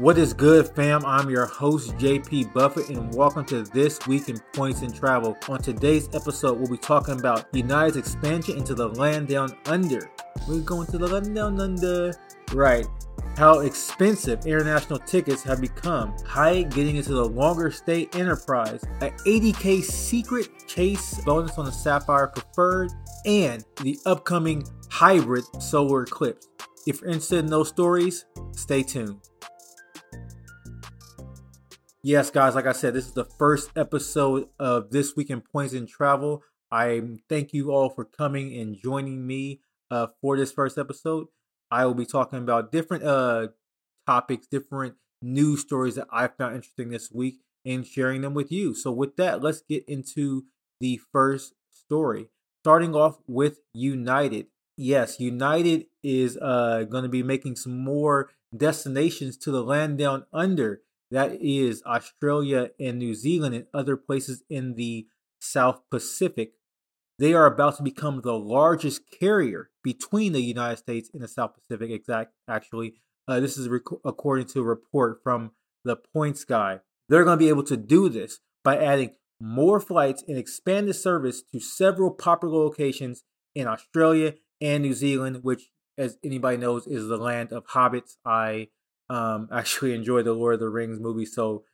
What is good, fam? I'm your host, JP Buffett, and welcome to This Week in Points and Travel. On today's episode, we'll be talking about United's expansion into the land down under. We're going to the land down under. Right. How expensive international tickets have become. Hyatt getting into the longer stay enterprise. An 80k secret chase bonus on the Sapphire Preferred. And the upcoming hybrid solar eclipse. If you're interested in those stories, stay tuned. Yes, guys, like I said, this is the first episode of This Week in Points in Travel. I thank you all for coming and joining me uh, for this first episode. I will be talking about different uh, topics, different news stories that I found interesting this week and sharing them with you. So, with that, let's get into the first story. Starting off with United. Yes, United is uh, going to be making some more destinations to the land down under that is Australia and New Zealand and other places in the South Pacific. They are about to become the largest carrier between the United States and the South Pacific. Exact, actually, uh, this is rec- according to a report from the Points Guy. They're going to be able to do this by adding more flights and expand the service to several popular locations in Australia and New Zealand, which, as anybody knows, is the land of hobbits. I um, actually enjoy the Lord of the Rings movie, so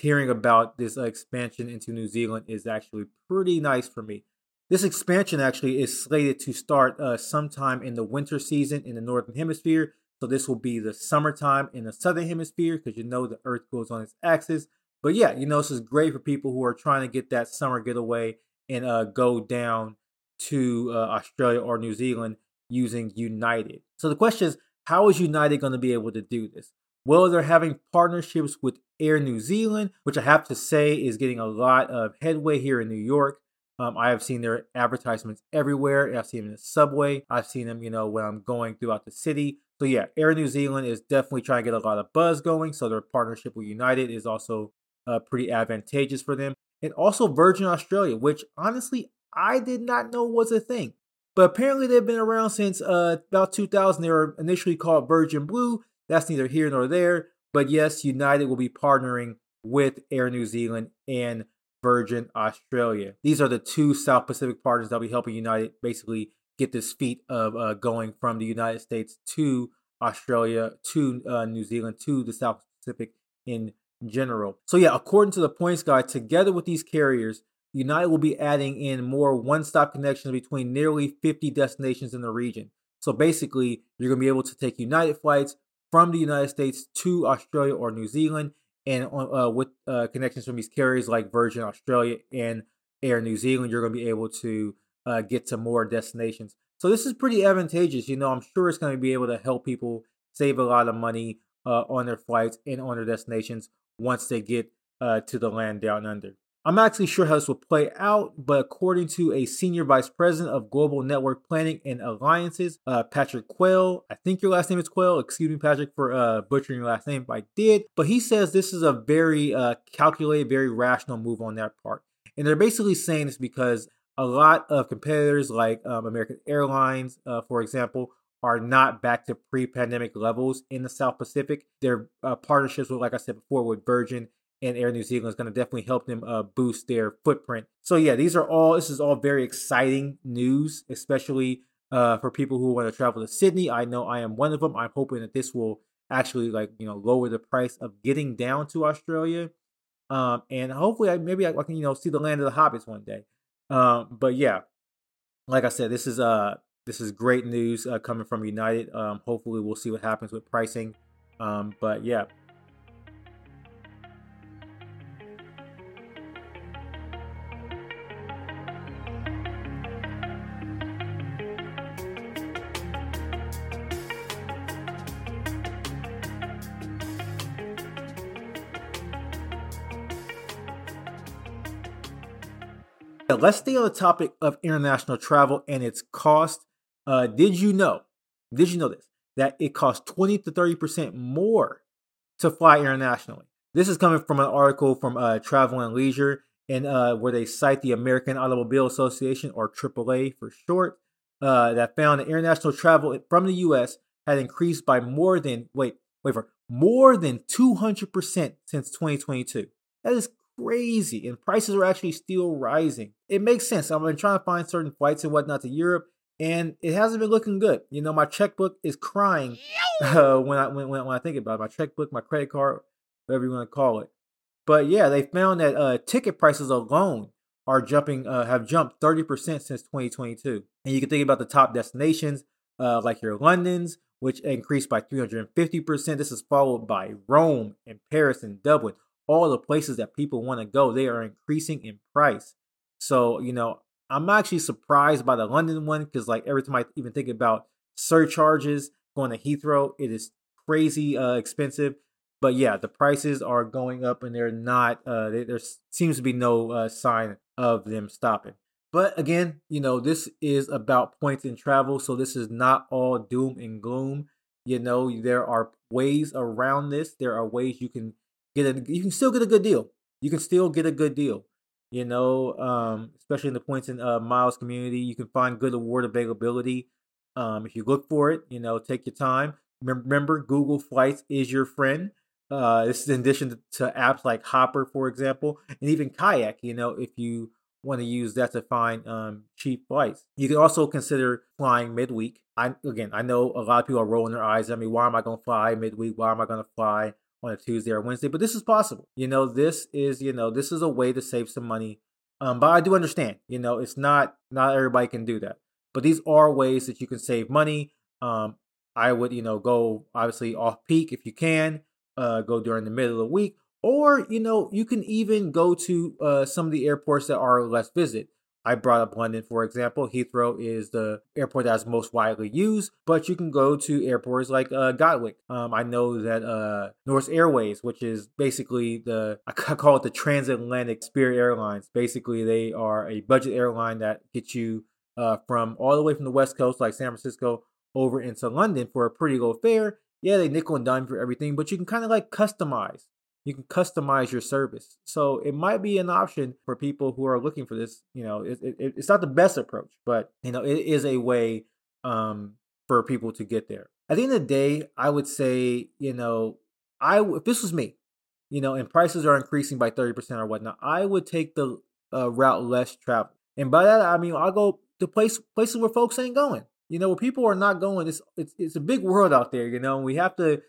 hearing about this expansion into New Zealand is actually pretty nice for me. This expansion actually is slated to start uh, sometime in the winter season in the northern hemisphere. So this will be the summertime in the southern hemisphere because you know the Earth goes on its axis. But yeah, you know this is great for people who are trying to get that summer getaway and uh, go down to uh, Australia or New Zealand using United. So the question is, how is United going to be able to do this? Well, they're having partnerships with Air New Zealand, which I have to say is getting a lot of headway here in New York. Um, I have seen their advertisements everywhere. I've seen them in the subway. I've seen them, you know, when I'm going throughout the city. So yeah, Air New Zealand is definitely trying to get a lot of buzz going. So their partnership with United is also uh, pretty advantageous for them. And also Virgin Australia, which honestly I did not know was a thing. But apparently they've been around since uh, about 2000. They were initially called Virgin Blue. That's neither here nor there. But yes, United will be partnering with Air New Zealand and Virgin Australia. These are the two South Pacific partners that will be helping United basically get this feat of uh, going from the United States to Australia to uh, New Zealand to the South Pacific in general. So yeah, according to the points guy, together with these carriers, United will be adding in more one stop connections between nearly 50 destinations in the region. So basically, you're going to be able to take United flights from the United States to Australia or New Zealand, and uh, with uh, connections from these carriers like Virgin Australia and Air New Zealand, you're going to be able to uh, get to more destinations. So this is pretty advantageous. You know, I'm sure it's going to be able to help people save a lot of money uh, on their flights and on their destinations once they get uh, to the land down under. I'm not actually sure how this will play out, but according to a senior vice president of global network planning and alliances, uh, Patrick Quayle, I think your last name is Quayle. Excuse me, Patrick, for uh, butchering your last name, but I did. But he says this is a very uh, calculated, very rational move on their part. And they're basically saying this because a lot of competitors like um, American Airlines, uh, for example, are not back to pre-pandemic levels in the South Pacific. Their uh, partnerships with, like I said before, with Virgin and Air New Zealand is going to definitely help them uh, boost their footprint. So yeah, these are all this is all very exciting news, especially uh, for people who want to travel to Sydney. I know I am one of them. I'm hoping that this will actually like you know lower the price of getting down to Australia, um, and hopefully I, maybe I, I, can you know see the land of the hobbits one day. Um, but yeah, like I said, this is uh this is great news uh, coming from United. Um, hopefully we'll see what happens with pricing. Um, but yeah, let's stay on the topic of international travel and its cost. Uh, did you know? Did you know this? That it costs 20 to 30% more to fly internationally. This is coming from an article from uh, Travel and Leisure, and uh, where they cite the American Automobile Association, or AAA for short, uh, that found that international travel from the U.S. had increased by more than wait wait for more than 200% since 2022. That is crazy. And prices are actually still rising. It makes sense. I've been trying to find certain flights and whatnot to Europe, and it hasn't been looking good. You know, my checkbook is crying uh, when I when, when I think about it. My checkbook, my credit card, whatever you want to call it. But yeah, they found that uh, ticket prices alone are jumping, uh, have jumped 30% since 2022. And you can think about the top destinations, uh, like your London's, which increased by 350%. This is followed by Rome and Paris and Dublin. All the places that people want to go, they are increasing in price. So, you know, I'm actually surprised by the London one because, like, every time I even think about surcharges going to Heathrow, it is crazy uh, expensive. But yeah, the prices are going up and they're not, uh, they, there seems to be no uh, sign of them stopping. But again, you know, this is about points in travel, so this is not all doom and gloom. You know, there are ways around this. There are ways you can get a you can still get a good deal. You can still get a good deal. You know, um, especially in the points in uh, miles community, you can find good award availability. Um, if you look for it, you know, take your time. Remember, Google Flights is your friend. Uh, this is in addition to apps like Hopper, for example, and even Kayak. You know, if you want to use that to find um, cheap flights, you can also consider flying midweek. I again, I know a lot of people are rolling their eyes at me. Why am I going to fly midweek? Why am I going to fly on a Tuesday or Wednesday? But this is possible. You know, this is you know this is a way to save some money. Um, but I do understand. You know, it's not not everybody can do that. But these are ways that you can save money. Um, I would you know go obviously off peak if you can uh, go during the middle of the week, or you know you can even go to uh, some of the airports that are less visited. I brought up London, for example. Heathrow is the airport that's most widely used, but you can go to airports like uh, Gatwick. Um, I know that uh, Airways, which is basically the, I call it the transatlantic Spirit Airlines. Basically, they are a budget airline that gets you uh, from all the way from the West Coast, like San Francisco, over into London for a pretty low fare yeah, they nickel and dime for everything, but you can kind of like customize. You can customize your service. So it might be an option for people who are looking for this. You know, it, it, it's not the best approach, but you know, it is a way um, for people to get there. At the end of the day, I would say, you know, I if this was me, you know, and prices are increasing by thirty percent or whatnot, I would take the uh, route less travel. And by that, I mean I'll go to place places where folks ain't going. You know, where people are not going. It's it's it's a big world out there. You know, and we have to,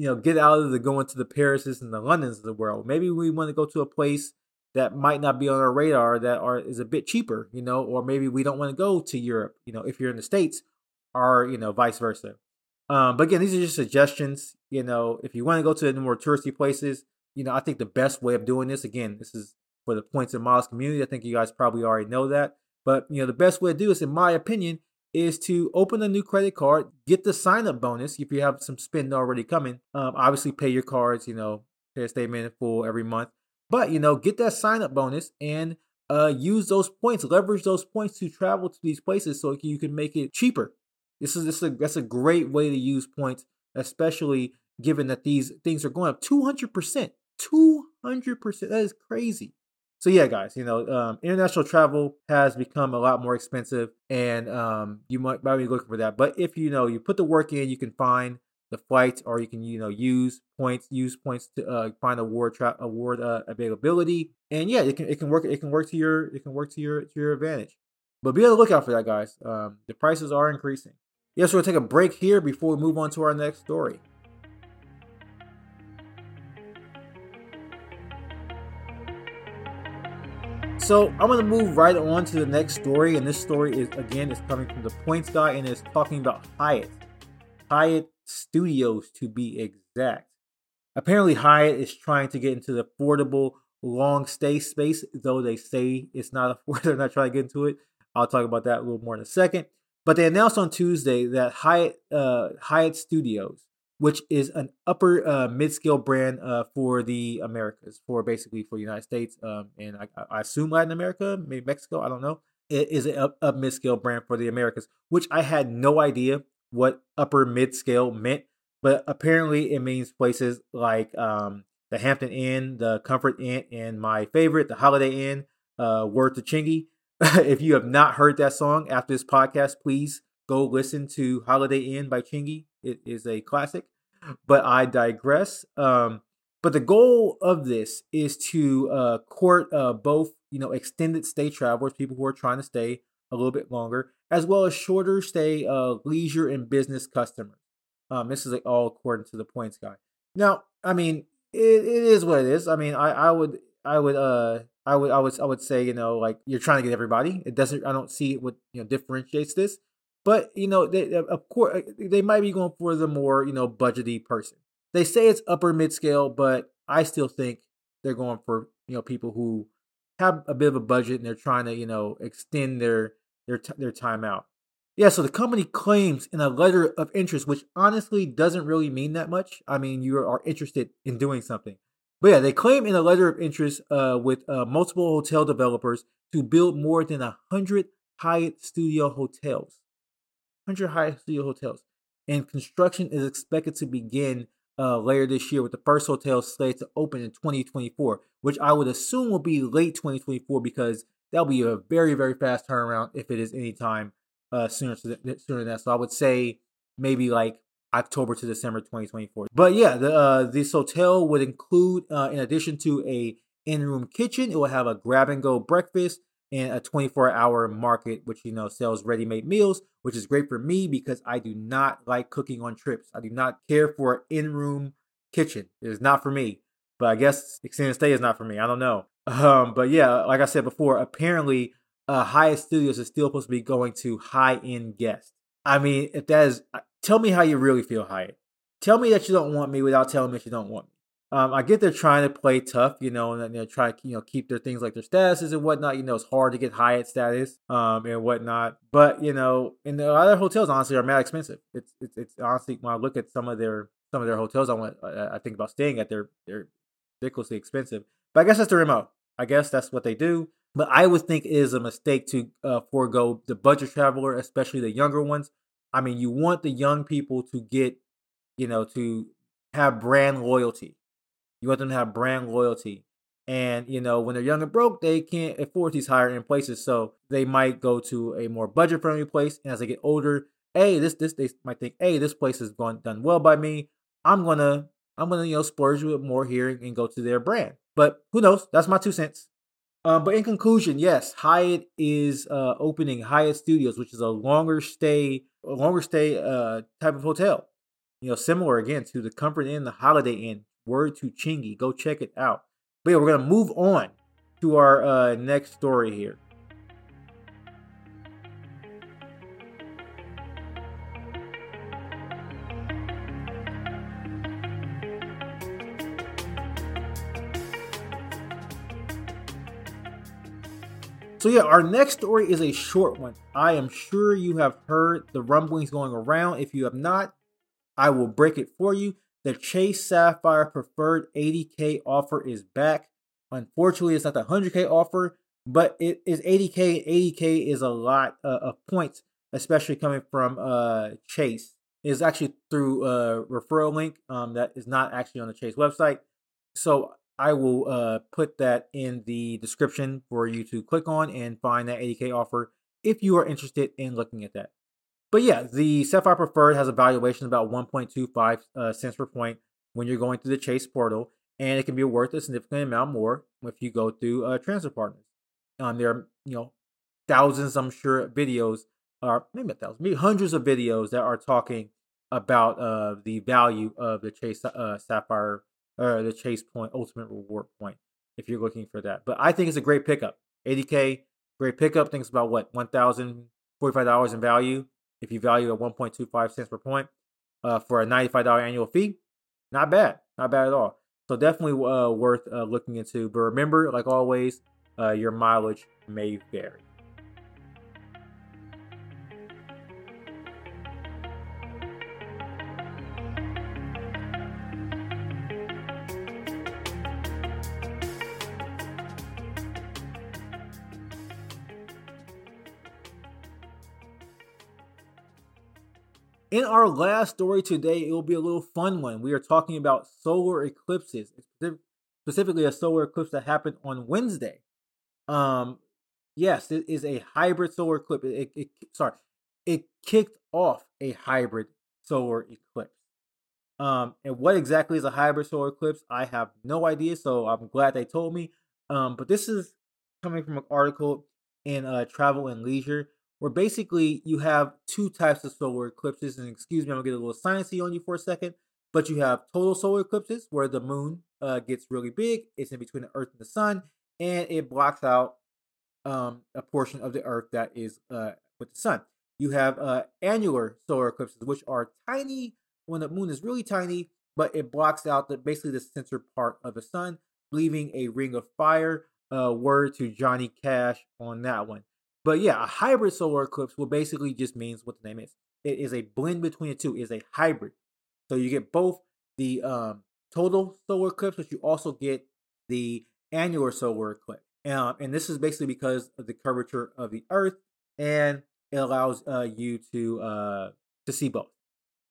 you know, get out of the going to the Parises and the Londons of the world. Maybe we want to go to a place that might not be on our radar that are is a bit cheaper. You know, or maybe we don't want to go to Europe. You know, if you're in the states, or you know, vice versa. Um, but again, these are just suggestions. You know, if you want to go to the more touristy places, you know, I think the best way of doing this, again, this is for the points and miles community. I think you guys probably already know that. But you know, the best way to do this, in my opinion, is to open a new credit card, get the sign up bonus if you have some spend already coming. Um, obviously, pay your cards, you know, pay a statement in full every month. But, you know, get that sign up bonus and uh, use those points, leverage those points to travel to these places so you can make it cheaper. This is, this is a, that's a great way to use points, especially given that these things are going up 200%. 200%. That is crazy so yeah, guys, you know, um, international travel has become a lot more expensive, and um, you might, might be looking for that. But if you know you put the work in, you can find the flights, or you can you know use points, use points to uh, find award tra- award uh, availability, and yeah, it can it can work it can work to your it can work to your to your advantage. But be on the lookout for that, guys. Um, the prices are increasing. Yes, we'll take a break here before we move on to our next story. So I'm gonna move right on to the next story, and this story is again is coming from the Points Guy, and it's talking about Hyatt, Hyatt Studios to be exact. Apparently, Hyatt is trying to get into the affordable long stay space, though they say it's not affordable. They're not trying to get into it. I'll talk about that a little more in a second. But they announced on Tuesday that Hyatt uh, Hyatt Studios which is an upper uh, mid-scale brand uh, for the Americas, for basically for the United States, um, and I, I, assume Latin America, maybe Mexico. I don't know. It is an up, mid-scale brand for the Americas, which I had no idea what upper mid-scale meant, but apparently it means places like um, the Hampton Inn, the Comfort Inn, and my favorite, the Holiday Inn. Uh, Word to Chingy. if you have not heard that song after this podcast, please go listen to Holiday Inn by Chingy. It is a classic. but I digress. Um, but the goal of this is to uh, court uh, both, you know, extended stay travelers, people who are trying to stay a little bit longer, as well as shorter stay uh, leisure and business customers. Um, this is all according to the points guy. Now, I mean, it, it is what it is. I mean, I, I would, I would, uh, I would, I would, I would say, you know, like you're trying to get everybody. It doesn't. I don't see what you know differentiates this. But you know, they, of course, they might be going for the more you know budgety person. They say it's upper mid scale, but I still think they're going for you know people who have a bit of a budget and they're trying to you know extend their their t- their time out. Yeah, so the company claims in a letter of interest, which honestly doesn't really mean that much. I mean, you are interested in doing something. But yeah, they claim in a letter of interest uh, with uh, multiple hotel developers to build more than a hundred Hyatt Studio hotels. 100 Hyatt Studio hotels. And construction is expected to begin uh, later this year with the first hotel slated to open in 2024, which I would assume will be late 2024 because that'll be a very, very fast turnaround if it is any time uh, sooner, sooner than that. So I would say maybe like October to December 2024. But yeah, the, uh, this hotel would include, uh, in addition to a in-room kitchen, it will have a grab-and-go breakfast and a 24-hour market, which you know sells ready-made meals, which is great for me because I do not like cooking on trips. I do not care for an in-room kitchen. It is not for me. But I guess extended stay is not for me. I don't know. Um, but yeah, like I said before, apparently uh, Hyatt Studios is still supposed to be going to high-end guests. I mean, if that is, uh, tell me how you really feel, Hyatt. Tell me that you don't want me without telling me that you don't want me. Um, I get they're trying to play tough, you know, and they're trying to, you know, keep their things like their statuses and whatnot. You know, it's hard to get high Hyatt status, um, and whatnot. But you know, and the other hotels honestly are mad expensive. It's, it's, it's honestly when I look at some of their some of their hotels, I want I think about staying at. They're they're ridiculously expensive. But I guess that's their mo. I guess that's what they do. But I would think it is a mistake to uh, forego the budget traveler, especially the younger ones. I mean, you want the young people to get, you know, to have brand loyalty. You want them to have brand loyalty. And, you know, when they're young and broke, they can't afford these higher end places. So they might go to a more budget friendly place. And as they get older, hey, this, this, they might think, hey, this place has gone done well by me. I'm gonna, I'm gonna, you know, splurge bit more here and go to their brand. But who knows? That's my two cents. Um, but in conclusion, yes, Hyatt is uh, opening Hyatt Studios, which is a longer stay, a longer stay uh, type of hotel. You know, similar again to the Comfort Inn, the Holiday Inn. Word to Chingy, go check it out. But yeah, we're gonna move on to our uh, next story here. So yeah, our next story is a short one. I am sure you have heard the rumblings going around. If you have not, I will break it for you. The Chase Sapphire Preferred 80K offer is back. Unfortunately, it's not the 100K offer, but it is 80K. 80K is a lot uh, of points, especially coming from uh, Chase. It's actually through a referral link um, that is not actually on the Chase website. So I will uh, put that in the description for you to click on and find that 80K offer if you are interested in looking at that. But yeah, the Sapphire Preferred has a valuation about 1.25 uh, cents per point when you're going through the Chase portal, and it can be worth a significant amount more if you go through uh, transfer partners. Um, there are you know thousands, I'm sure, videos, or maybe a thousand, maybe hundreds of videos that are talking about uh, the value of the Chase uh, Sapphire or the chase point, ultimate reward point, if you're looking for that. But I think it's a great pickup. 80K, great pickup. Thinks about what, $1,045 in value if you value at 1.25 cents per point uh, for a $95 annual fee. Not bad. Not bad at all. So definitely uh, worth uh, looking into. But remember, like always, uh, your mileage may vary. In our last story today, it will be a little fun one. We are talking about solar eclipses, specifically a solar eclipse that happened on Wednesday. Um, yes, it is a hybrid solar eclipse. It, it, sorry, it kicked off a hybrid solar eclipse. Um, and what exactly is a hybrid solar eclipse? I have no idea, so I'm glad they told me. Um, but this is coming from an article in uh, Travel and Leisure, where basically you have two types of solar eclipses. And excuse me, I'm gonna get a little sciencey on you for a second. But you have total solar eclipses, where the moon uh, gets really big. It's in between the Earth and the Sun, and it blocks out um, a portion of the Earth that is uh, with the Sun. You have uh, annular solar eclipses, which are tiny when the moon is really tiny, but it blocks out the basically the center part of the sun, leaving a ring of fire. Uh, word to Johnny Cash on that one. But yeah, a hybrid solar eclipse will basically just means what the name is. It is a blend between the two. It is a hybrid. So you get both the um, total solar eclipse, but you also get the annular solar eclipse. Um, and this is basically because of the curvature of the Earth, and it allows uh, you to uh, to see both.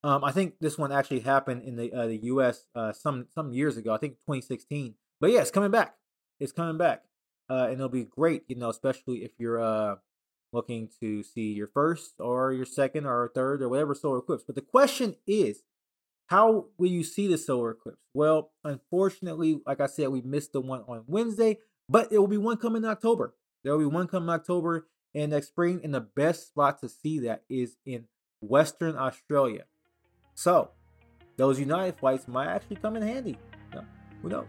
Um, I think this one actually happened in the uh, the U.S. Uh, some some years ago. I think 2016. But yeah, it's coming back. It's coming back, uh, and it'll be great. You know, especially if you're uh, looking to see your first or your second or third or whatever solar eclipse. But the question is, how will you see the solar eclipse? Well, unfortunately, like I said, we missed the one on Wednesday, but it will be one coming in October. There will be one coming in October and next spring, and the best spot to see that is in Western Australia. So, those United flights might actually come in handy. Who knows?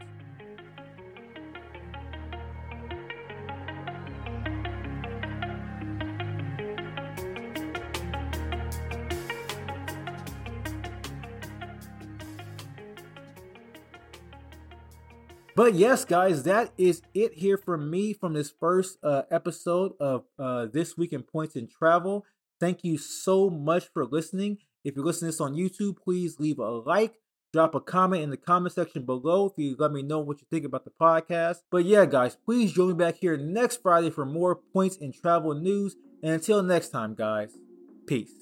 But yes, guys, that is it here for me from this first uh, episode of uh, This Week in Points in Travel. Thank you so much for listening. If you're listening to this on YouTube, please leave a like, drop a comment in the comment section below if you let me know what you think about the podcast. But yeah, guys, please join me back here next Friday for more points in travel news. And until next time, guys, peace.